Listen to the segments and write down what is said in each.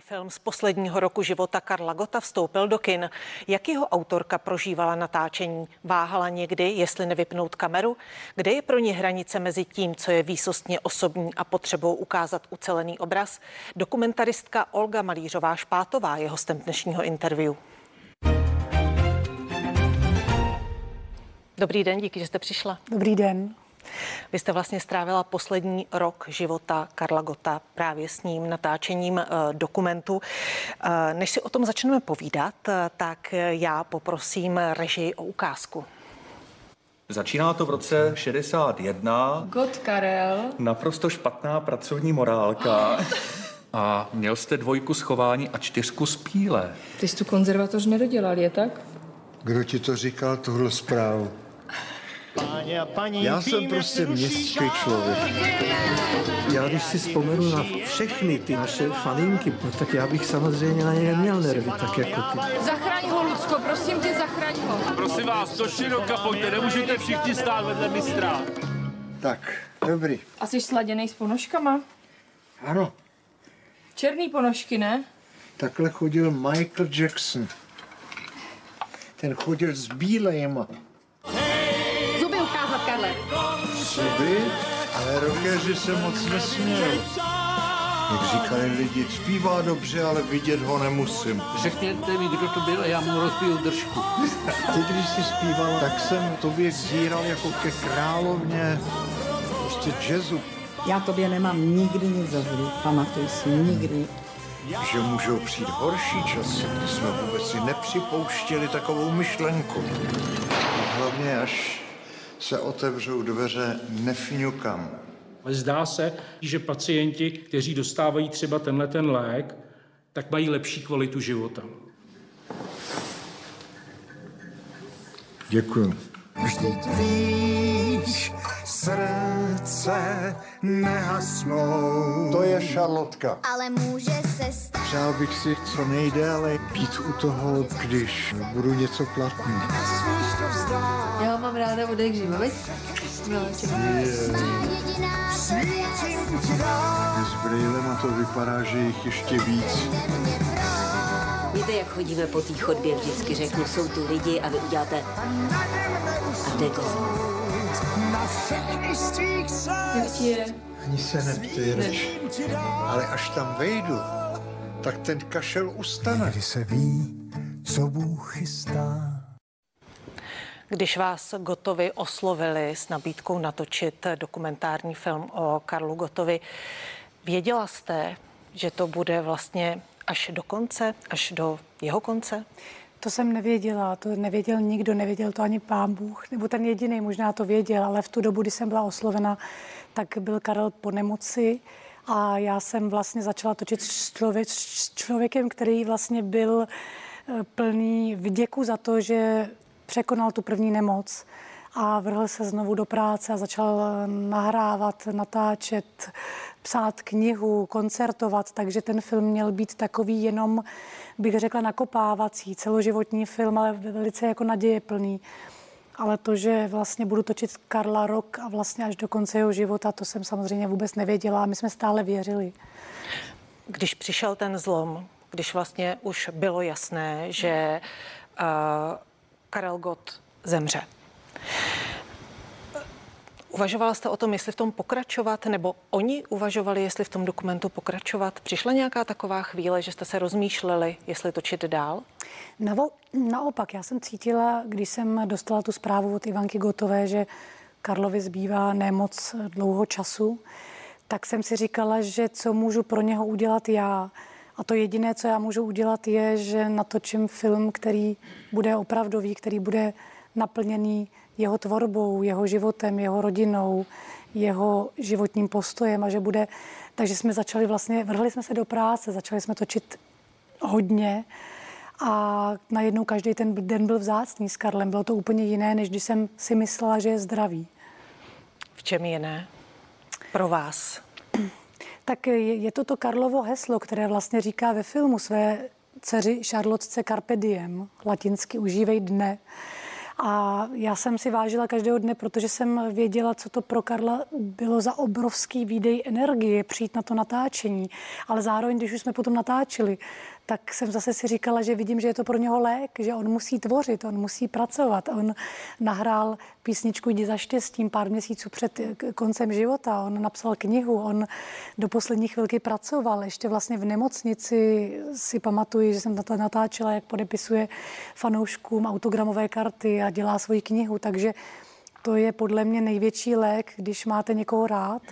Film z posledního roku života Karla Gota vstoupil do kin. Jak jeho autorka prožívala natáčení? Váhala někdy, jestli nevypnout kameru? Kde je pro ně hranice mezi tím, co je výsostně osobní a potřebou ukázat ucelený obraz? Dokumentaristka Olga Malířová Špátová je hostem dnešního interview. Dobrý den, díky, že jste přišla. Dobrý den. Vy jste vlastně strávila poslední rok života Karla Gota právě s ním natáčením eh, dokumentu. Eh, než si o tom začneme povídat, eh, tak já poprosím režii o ukázku. Začíná to v roce 61. God Karel. Naprosto špatná pracovní morálka. A měl jste dvojku schování a čtyřku spíle. Ty jsi tu konzervatoř nedodělal, je tak? Kdo ti to říkal, tuhle zprávu? Páně a paní, Já jsem prostě městský člověk. Já když si vzpomenu na všechny ty naše faninky, no, tak já bych samozřejmě na ně neměl nervy, tak jako ty. Zachraň ho, Lucko, prosím tě, zachraň ho. Prosím vás, do široka pojďte, nemůžete všichni stát vedle mistra. Tak, dobrý. A jsi sladěnej s ponožkama? Ano, Černý ponožky, ne? takhle chodil Michael Jackson. Ten chodil s bílejma. Karle. Zuby, ale rockeři se moc nesměli. Jak říkali lidi, zpívá dobře, ale vidět ho nemusím. Řekněte mi, kdo to byl a já mu rozbiju držku. Ty, když jsi zpíval, tak jsem tobě zíral jako ke královně prostě jazzu. Já tobě nemám nikdy nic za zlý, pamatuj si, nikdy. že můžou přijít horší časy, kdy jsme vůbec si nepřipouštěli takovou myšlenku. Hlavně až se otevřou dveře nefňukam. Ale zdá se, že pacienti, kteří dostávají třeba tenhle ten lék, tak mají lepší kvalitu života. Děkuju. Vždyť víš, srdce nehasnou. To je šarlotka. Ale může se stát. Přál bych si co nejdéle být u toho, když budu něco platný. Já ho mám ráda od jak živa, veď? Jediná S brýlema to vypadá, že jich ještě víc. Víte, jak chodíme po té chodbě, vždycky řeknu, jsou tu lidi a vy uděláte a jde go. Jak ti je? Ani se neptej. Ale až tam vejdu, tak ten kašel ustane. Kdy se ví, co Bůh chystá. Když vás Gotovi oslovili s nabídkou natočit dokumentární film o Karlu Gotovi, věděla jste, že to bude vlastně až do konce, až do jeho konce? To jsem nevěděla, to nevěděl nikdo, nevěděl to ani pán Bůh, nebo ten jediný možná to věděl, ale v tu dobu, kdy jsem byla oslovena, tak byl Karel po nemoci a já jsem vlastně začala točit s, člověk, s člověkem, který vlastně byl eh, plný vděku za to, že překonal tu první nemoc a vrhl se znovu do práce a začal nahrávat, natáčet, psát knihu, koncertovat, takže ten film měl být takový jenom, bych řekla, nakopávací, celoživotní film, ale velice jako nadějeplný. Ale to, že vlastně budu točit Karla rok a vlastně až do konce jeho života, to jsem samozřejmě vůbec nevěděla a my jsme stále věřili. Když přišel ten zlom, když vlastně už bylo jasné, že uh, Karel Gott zemře, Uvažovala jste o tom, jestli v tom pokračovat, nebo oni uvažovali, jestli v tom dokumentu pokračovat? Přišla nějaká taková chvíle, že jste se rozmýšleli, jestli točit dál? Navo, naopak, já jsem cítila, když jsem dostala tu zprávu od Ivanky Gotové, že Karlovi zbývá nemoc dlouho času, tak jsem si říkala, že co můžu pro něho udělat já. A to jediné, co já můžu udělat, je, že natočím film, který bude opravdový, který bude naplněný jeho tvorbou, jeho životem, jeho rodinou, jeho životním postojem a že bude, takže jsme začali vlastně, vrhli jsme se do práce, začali jsme točit hodně a najednou každý ten den byl vzácný s Karlem. Bylo to úplně jiné, než když jsem si myslela, že je zdravý. V čem jiné pro vás? Tak je, je to to Karlovo heslo, které vlastně říká ve filmu své dceři Charlotce Carpe diem, latinsky užívej dne. A já jsem si vážila každého dne, protože jsem věděla, co to pro Karla bylo za obrovský výdej energie přijít na to natáčení. Ale zároveň, když už jsme potom natáčeli, tak jsem zase si říkala, že vidím, že je to pro něho lék, že on musí tvořit, on musí pracovat. On nahrál písničku Jdi za štěstím pár měsíců před koncem života, on napsal knihu, on do poslední chvilky pracoval. Ještě vlastně v nemocnici si pamatuju, že jsem natáčela, jak podepisuje fanouškům autogramové karty a dělá svoji knihu, takže to je podle mě největší lék, když máte někoho rád,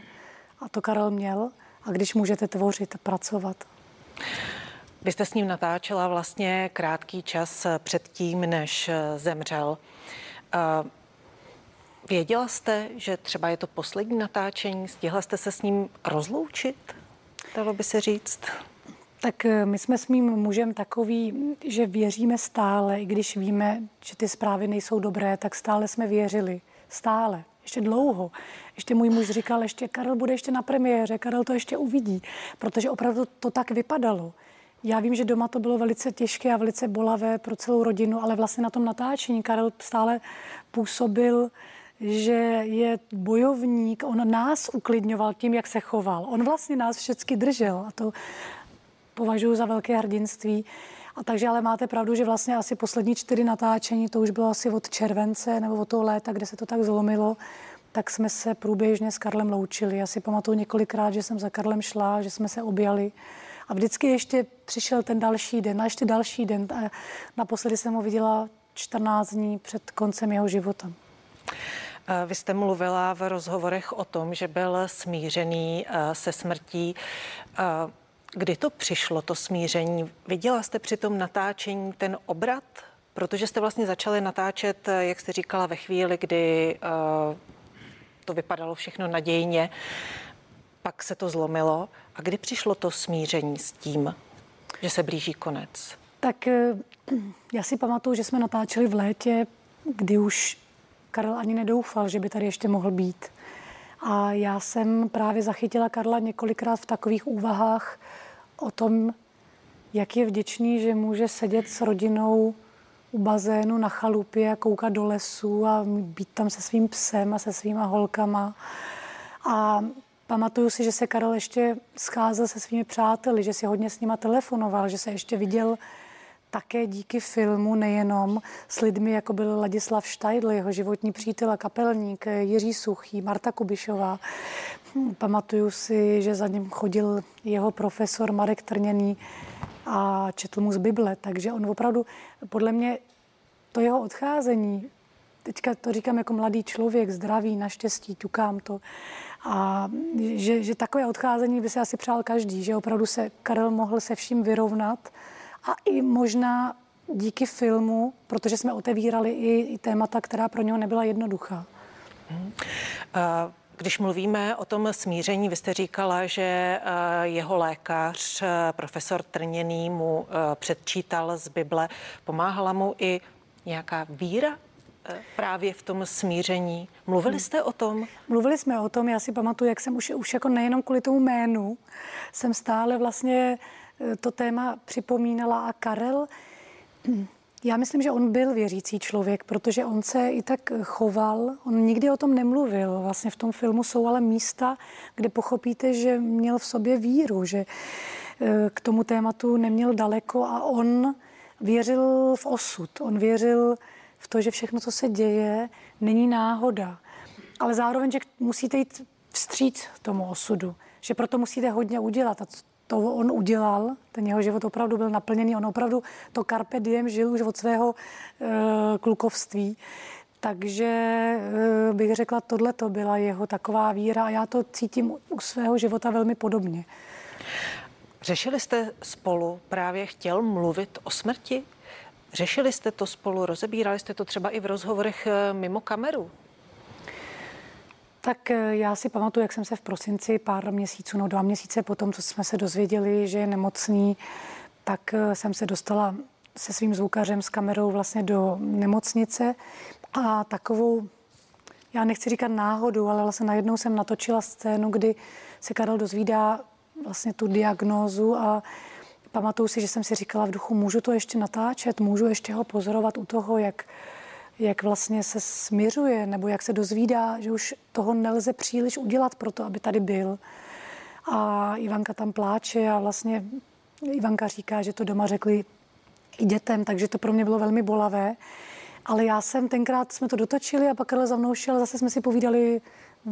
a to Karel měl, a když můžete tvořit a pracovat. Vy jste s ním natáčela vlastně krátký čas před tím, než zemřel. Věděla jste, že třeba je to poslední natáčení? Stihla jste se s ním rozloučit? Dalo by se říct. Tak eh, my jsme s mým mužem takový, že věříme stále, i když víme, že ty zprávy nejsou dobré, tak stále jsme věřili. Stále. Ještě dlouho. Ještě můj muž říkal, ještě Karel bude ještě na premiéře, Karel to ještě uvidí, protože opravdu to tak vypadalo. Já vím, že doma to bylo velice těžké a velice bolavé pro celou rodinu, ale vlastně na tom natáčení Karel stále působil, že je bojovník, on nás uklidňoval tím, jak se choval. On vlastně nás všechny držel a to považuji za velké hrdinství. A takže ale máte pravdu, že vlastně asi poslední čtyři natáčení, to už bylo asi od července nebo od toho léta, kde se to tak zlomilo, tak jsme se průběžně s Karlem loučili. Já si pamatuju několikrát, že jsem za Karlem šla, že jsme se objali. A vždycky ještě přišel ten další den a ještě další den. A naposledy jsem ho viděla 14 dní před koncem jeho života. Eh, vy jste mluvila v rozhovorech o tom, že byl smířený eh, se smrtí. Eh, kdy to přišlo, to smíření? Viděla jste při tom natáčení ten obrat? Protože jste vlastně začali natáčet, jak jste říkala, ve chvíli, kdy to vypadalo všechno nadějně, pak se to zlomilo. A kdy přišlo to smíření s tím, že se blíží konec? Tak já si pamatuju, že jsme natáčeli v létě, kdy už Karel ani nedoufal, že by tady ještě mohl být. A já jsem právě zachytila Karla několikrát v takových úvahách o tom, jak je vděčný, že může sedět s rodinou u bazénu na chalupě a koukat do lesu a být tam se svým psem a se svýma holkama. A pamatuju si, že se Karel ještě scházel se svými přáteli, že si hodně s nima telefonoval, že se ještě viděl také díky filmu nejenom s lidmi, jako byl Ladislav Štajdl, jeho životní přítel a kapelník, Jiří Suchý, Marta Kubišová. Pamatuju si, že za ním chodil jeho profesor Marek Trněný a četl mu z Bible, takže on opravdu, podle mě, to jeho odcházení, teďka to říkám jako mladý člověk, zdravý, naštěstí, ťukám to, a že, že takové odcházení by se asi přál každý, že opravdu se Karel mohl se vším vyrovnat, a i možná díky filmu, protože jsme otevírali i, i témata, která pro něho nebyla jednoduchá. Hmm. Když mluvíme o tom smíření, vy jste říkala, že eh, jeho lékař, eh, profesor Trněný, mu předčítal z Bible. Pomáhala mu i nějaká víra právě v tom smíření. Mluvili jste o tom? Mluvili jsme o tom, já si pamatuju, jak jsem už, už jako nejenom kvůli tomu jménu, jsem stále vlastně to téma připomínala a Karel, já myslím, že on byl věřící člověk, protože on se i tak choval, on nikdy o tom nemluvil. Vlastně v tom filmu jsou ale místa, kde pochopíte, že měl v sobě víru, že eh, k tomu tématu neměl daleko a on věřil v osud. On věřil v to, že všechno, co se děje, není náhoda. Ale zároveň, že musíte jít vstříc tomu osudu, že proto musíte hodně udělat. A to on udělal, ten jeho život opravdu byl naplněný, on opravdu to carpe diem žil už od svého e, klukovství. Takže e, bych řekla, tohle to byla jeho taková víra a já to cítím u svého života velmi podobně. Řešili jste spolu, právě chtěl mluvit o smrti? Řešili jste to spolu, rozebírali jste to třeba i v rozhovorech eh, mimo kameru? Tak eh, já si pamatuju, jak jsem se v prosinci pár měsíců, no dva měsíce potom, co jsme se dozvěděli, že je nemocný, tak eh, jsem se dostala se svým zvukařem s kamerou vlastně do nemocnice a takovou, já nechci říkat náhodu, ale vlastně najednou jsem natočila scénu, kdy se Karel dozvídá vlastně tu diagnózu a pamatuju si, že jsem si říkala v duchu, můžu to ještě natáčet, můžu ještě ho pozorovat u toho, jak jak vlastně se směřuje, nebo jak se dozvídá, že už toho nelze příliš udělat pro to, aby tady byl. A Ivanka tam pláče a vlastně Ivanka říká, že to doma řekli i dětem, takže to pro mě bylo velmi bolavé. Ale já jsem tenkrát, jsme to dotočili a pak Karel za mnou šel, zase jsme si povídali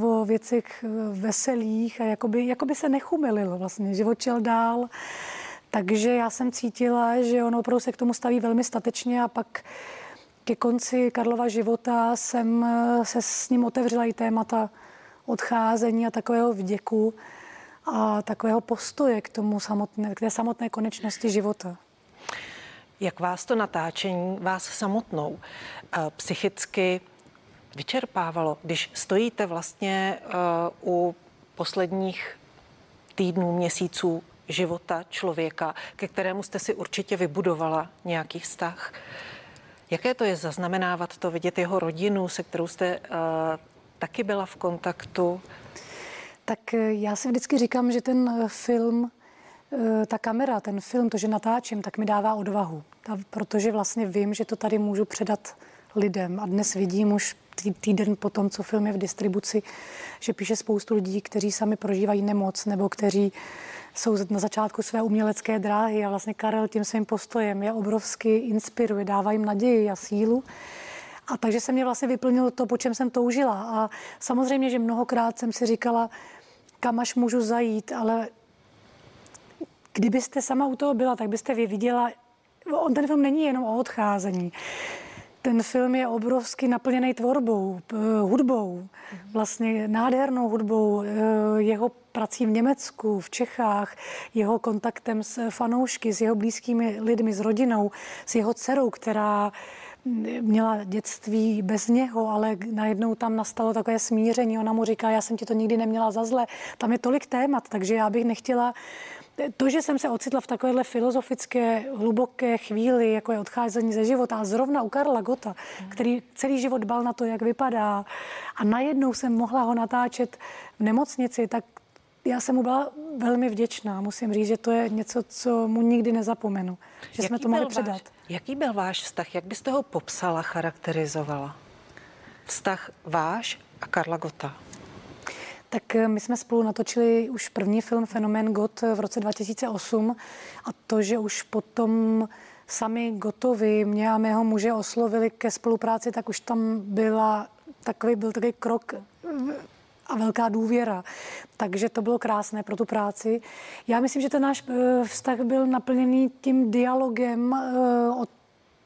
o věcech veselých a jakoby, jakoby se nechumelil vlastně, život šel dál. Takže já jsem cítila, že on opravdu se k tomu staví velmi statečně a pak ke konci Karlova života jsem se s ním otevřela i témata odcházení a takového vděku a takového postoje k tomu samotné, k té samotné konečnosti života. Jak vás to natáčení, vás samotnou, eh, psychicky vyčerpávalo, když stojíte vlastně uh, u posledních týdnů, měsíců života člověka, ke kterému jste si určitě vybudovala nějaký vztah. Jaké to je zaznamenávat to, vidět jeho rodinu, se kterou jste uh, taky byla v kontaktu? Tak já si vždycky říkám, že ten film ta kamera, ten film, to, že natáčím, tak mi dává odvahu. Protože vlastně vím, že to tady můžu předat lidem. A dnes vidím už týden po tom, co film je v distribuci, že píše spoustu lidí, kteří sami prožívají nemoc nebo kteří jsou na začátku své umělecké dráhy a vlastně Karel tím svým postojem je obrovsky inspiruje, dává jim naději a sílu. A takže se mě vlastně vyplnilo to, po čem jsem toužila. A samozřejmě, že mnohokrát jsem si říkala, kam až můžu zajít, ale kdybyste sama u toho byla, tak byste vy viděla, on ten film není jenom o odcházení. Ten film je obrovsky naplněný tvorbou, hudbou, vlastně nádhernou hudbou, eh, jeho prací v Německu, v Čechách, jeho kontaktem s fanoušky, s jeho blízkými lidmi, s rodinou, s jeho dcerou, která měla dětství bez něho, ale najednou tam nastalo takové smíření. Ona mu říká, já jsem ti to nikdy neměla za zle. Tam je tolik témat, takže já bych nechtěla to, že jsem se ocitla v takovéhle filozofické, hluboké chvíli, jako je odcházení ze života, a zrovna u Karla Gota, který celý život bal na to, jak vypadá, a najednou jsem mohla ho natáčet v nemocnici, tak já jsem mu byla velmi vděčná. Musím říct, že to je něco, co mu nikdy nezapomenu. Že jaký jsme to mohli předat. Váš, jaký byl váš vztah? Jak byste ho popsala, charakterizovala? Vztah váš a Karla Gota. Tak eh, my jsme spolu natočili už první film Fenomén Got v roce 2008 a to, že už potom sami Gotovi mě a mého muže oslovili ke spolupráci, tak už tam byla takový, byl takový krok eh, a velká důvěra. Takže to bylo krásné pro tu práci. Já myslím, že ten náš eh, vztah byl naplněný tím dialogem o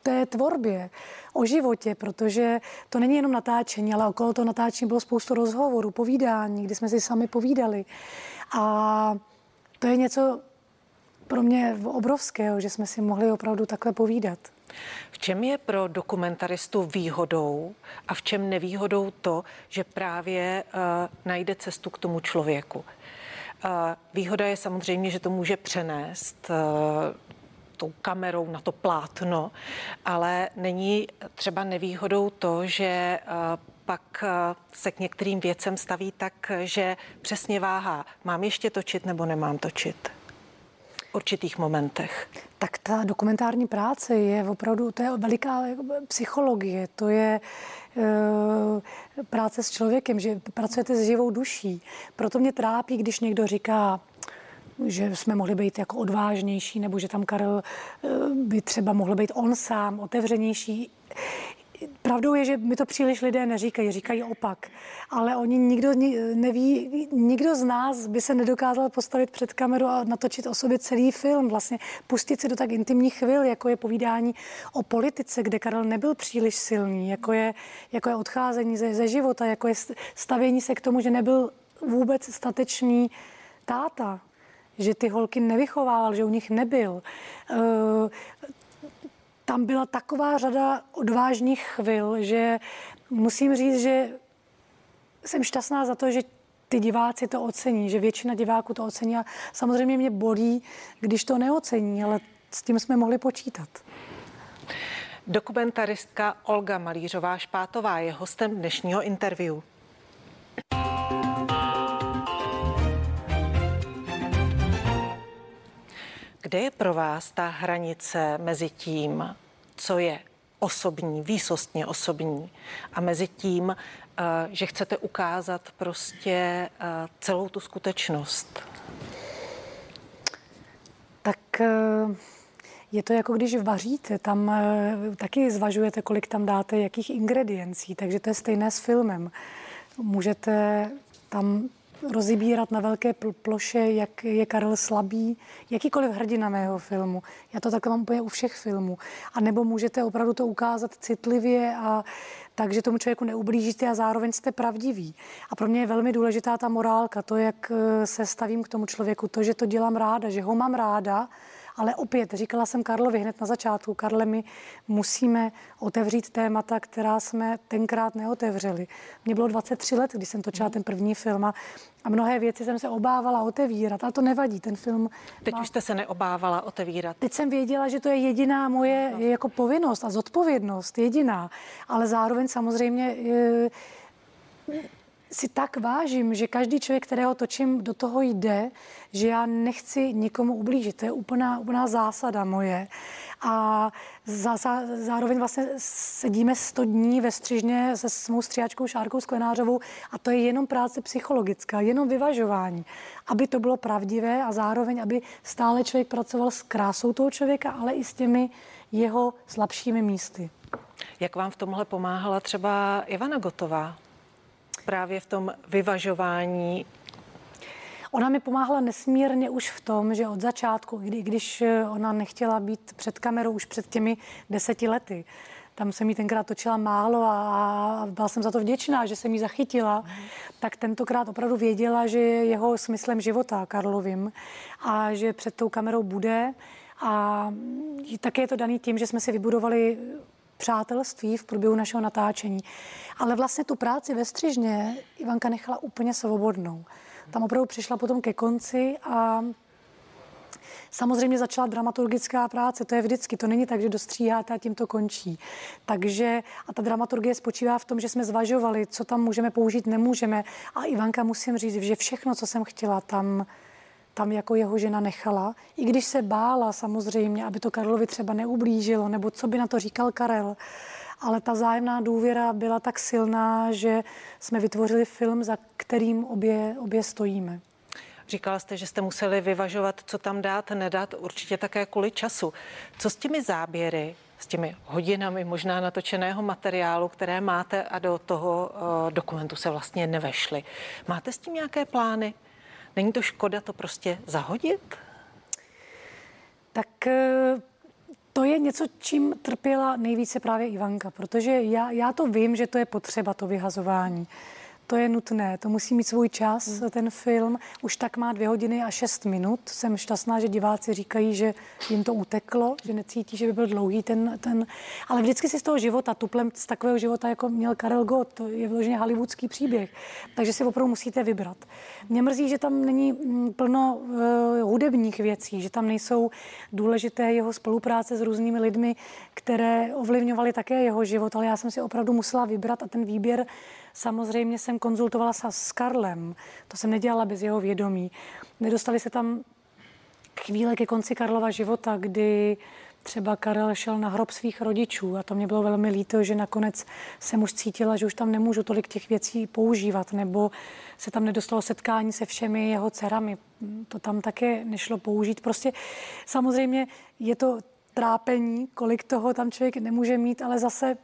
té tvorbě o životě, protože to není jenom natáčení, ale okolo toho natáčení bylo spoustu rozhovorů, povídání, kdy jsme si sami povídali. A to je něco pro mě obrovského, že jsme si mohli opravdu takhle povídat. V čem je pro dokumentaristu výhodou a v čem nevýhodou to, že právě uh, najde cestu k tomu člověku? Uh, výhoda je samozřejmě, že to může přenést uh, tou kamerou na to plátno, ale není třeba nevýhodou to, že eh, pak eh, se k některým věcem staví tak, že přesně váhá, mám ještě točit nebo nemám točit v určitých momentech. Tak ta dokumentární práce je opravdu, to je veliká psychologie, to je e, práce s člověkem, že pracujete s živou duší. Proto mě trápí, když někdo říká, že jsme mohli být jako odvážnější, nebo že tam Karel eh, by třeba mohl být on sám otevřenější. Pravdou je, že mi to příliš lidé neříkají, říkají opak. Ale oni nikdo neví, nikdo z nás by se nedokázal postavit před kameru a natočit o sobě celý film. Vlastně pustit si do tak intimních chvil, jako je povídání o politice, kde Karel nebyl příliš silný, jako je, jako je odcházení ze, ze života, jako je stavění se k tomu, že nebyl vůbec statečný táta že ty holky nevychovával, že u nich nebyl. Eh, tam byla taková řada odvážných chvil, že musím říct, že jsem šťastná za to, že ty diváci to ocení, že většina diváků to ocení a samozřejmě mě bolí, když to neocení, ale s tím jsme mohli počítat. Dokumentaristka Olga Malířová Špátová je hostem dnešního interview. Kde je pro vás ta hranice mezi tím, co je osobní, výsostně osobní a mezi tím, eh, že chcete ukázat prostě eh, celou tu skutečnost? Tak eh, je to jako když vaříte, tam taky zvažujete, kolik tam dáte, jakých ingrediencí, takže to je stejné s filmem. Můžete tam rozibírat na velké ploše, jak je Karel slabý, jakýkoliv hrdina mého filmu. Já to takhle mám úplně u všech filmů. A nebo můžete opravdu to ukázat citlivě a takže tomu člověku neublížíte a zároveň jste pravdiví. A pro mě je velmi důležitá ta morálka, to, jak eh, se stavím k tomu člověku, to, že to dělám ráda, že ho mám ráda, ale opět, říkala jsem Karlovi hned na začátku, Karle, my musíme otevřít témata, která jsme tenkrát neotevřeli. Mně bylo 23 let, když jsem točila ten první film a, a mnohé věci jsem se obávala otevírat, ale to nevadí, ten film... Teď má... už jste se neobávala otevírat. Teď jsem věděla, že to je jediná moje no. jako povinnost a zodpovědnost, jediná, ale zároveň samozřejmě... Je, si tak vážím, že každý člověk, kterého točím, do toho jde, že já nechci nikomu ublížit. To je úplná, úplná zásada moje. A za, za, zároveň vlastně sedíme 100 dní ve střižně se svou stříhačkou Šárkou Sklenářovou a to je jenom práce psychologická, jenom vyvažování, aby to bylo pravdivé a zároveň, aby stále člověk pracoval s krásou toho člověka, ale i s těmi jeho slabšími místy. Jak vám v tomhle pomáhala třeba Ivana Gotová? Právě v tom vyvažování Ona mi pomáhala nesmírně už v tom, že od začátku, kdy, když ona nechtěla být před kamerou už před těmi deseti lety, tam jsem jí tenkrát točila málo a byla jsem za to vděčná, že jsem jí zachytila, mm. tak tentokrát opravdu věděla, že je jeho smyslem života Karlovým a že před tou kamerou bude. A také je to daný tím, že jsme si vybudovali přátelství v průběhu našeho natáčení. Ale vlastně tu práci ve střižně Ivanka nechala úplně svobodnou. Tam opravdu přišla potom ke konci a Samozřejmě začala dramaturgická práce, to je vždycky, to není tak, že dostříháte a tím to končí. Takže a ta dramaturgie spočívá v tom, že jsme zvažovali, co tam můžeme použít, nemůžeme. A Ivanka musím říct, že všechno, co jsem chtěla, tam tam jako jeho žena nechala. I když se bála samozřejmě, aby to Karlovi třeba neublížilo, nebo co by na to říkal Karel. Ale ta zájemná důvěra byla tak silná, že jsme vytvořili film, za kterým obě, obě stojíme. Říkala jste, že jste museli vyvažovat, co tam dát, nedat, určitě také kvůli času. Co s těmi záběry, s těmi hodinami možná natočeného materiálu, které máte a do toho uh, dokumentu se vlastně nevešly? Máte s tím nějaké plány? Není to škoda to prostě zahodit? Tak eh, to je něco, čím trpěla nejvíce právě Ivanka, protože já, já to vím, že to je potřeba, to vyhazování to je nutné, to musí mít svůj čas, hmm. ten film. Už tak má dvě hodiny a šest minut. Jsem šťastná, že diváci říkají, že jim to uteklo, že necítí, že by byl dlouhý ten, ten... Ale vždycky si z toho života, tuplem z takového života, jako měl Karel Gott, to je vyloženě hollywoodský příběh. Takže si opravdu musíte vybrat. Mě mrzí, že tam není mm, plno uh, hudebních věcí, že tam nejsou důležité jeho spolupráce s různými lidmi, které ovlivňovaly také jeho život, ale já jsem si opravdu musela vybrat a ten výběr Samozřejmě jsem konzultovala se s Karlem, to jsem nedělala bez jeho vědomí. Nedostali se tam chvíle ke konci Karlova života, kdy třeba Karel šel na hrob svých rodičů a to mě bylo velmi líto, že nakonec jsem už cítila, že už tam nemůžu tolik těch věcí používat, nebo se tam nedostalo setkání se všemi jeho dcerami. To tam také nešlo použít. Prostě samozřejmě je to trápení, kolik toho tam člověk nemůže mít, ale zase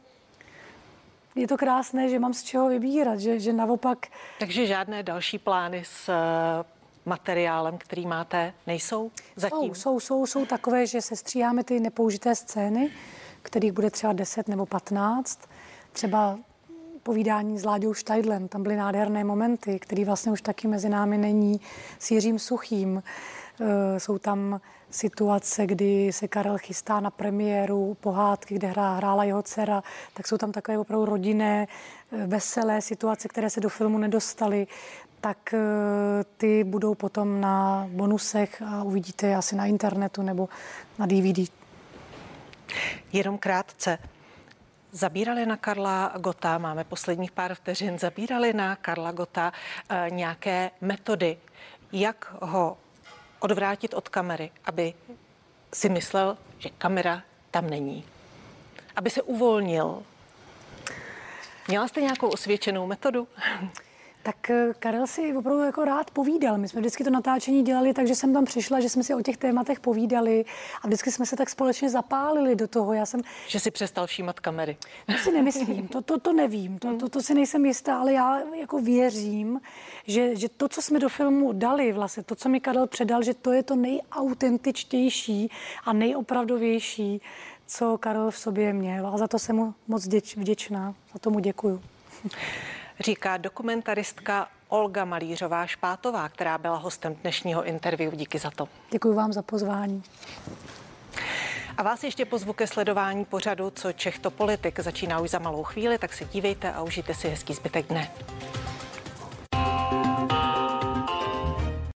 je to krásné, že mám z čeho vybírat, že, že naopak... Takže žádné další plány s eh, materiálem, který máte, nejsou zatím? Jsou, jsou, jsou, jsou takové, že se stříháme ty nepoužité scény, kterých bude třeba 10 nebo 15. Třeba povídání s Láďou Štajdlem, tam byly nádherné momenty, který vlastně už taky mezi námi není, s Jiřím Suchým. Eh, jsou tam situace, kdy se Karel chystá na premiéru pohádky, kde hrá, hrála jeho dcera, tak jsou tam takové opravdu rodinné, eh, veselé situace, které se do filmu nedostaly tak eh, ty budou potom na bonusech a uvidíte je asi na internetu nebo na DVD. Jenom krátce. Zabírali na Karla Gota, máme posledních pár vteřin, zabírali na Karla Gota nějaké metody, jak ho odvrátit od kamery, aby si myslel, že kamera tam není. aby se uvolnil. Měla jste nějakou osvědčenou metodu? Tak eh, Karel si opravdu jako rád povídal. My jsme vždycky to natáčení dělali tak, že jsem tam přišla, že jsme si o těch tématech povídali a vždycky jsme se tak společně zapálili do toho. Já jsem... Že si přestal všímat kamery. To si nemyslím, to, to, to nevím, to, to, to si nejsem jistá, ale já jako věřím, že, že to, co jsme do filmu dali, vlastně to, co mi Karel předal, že to je to nejautentičtější a nejopravdovější, co Karel v sobě měl. A za to jsem mu moc děč, vděčná, za tomu děkuju. Říká dokumentaristka Olga Malířová Špátová, která byla hostem dnešního interview. Díky za to. Děkuji vám za pozvání. A vás ještě pozvu ke sledování pořadu, co Čech to politik začíná už za malou chvíli, tak se dívejte a užijte si hezký zbytek dne.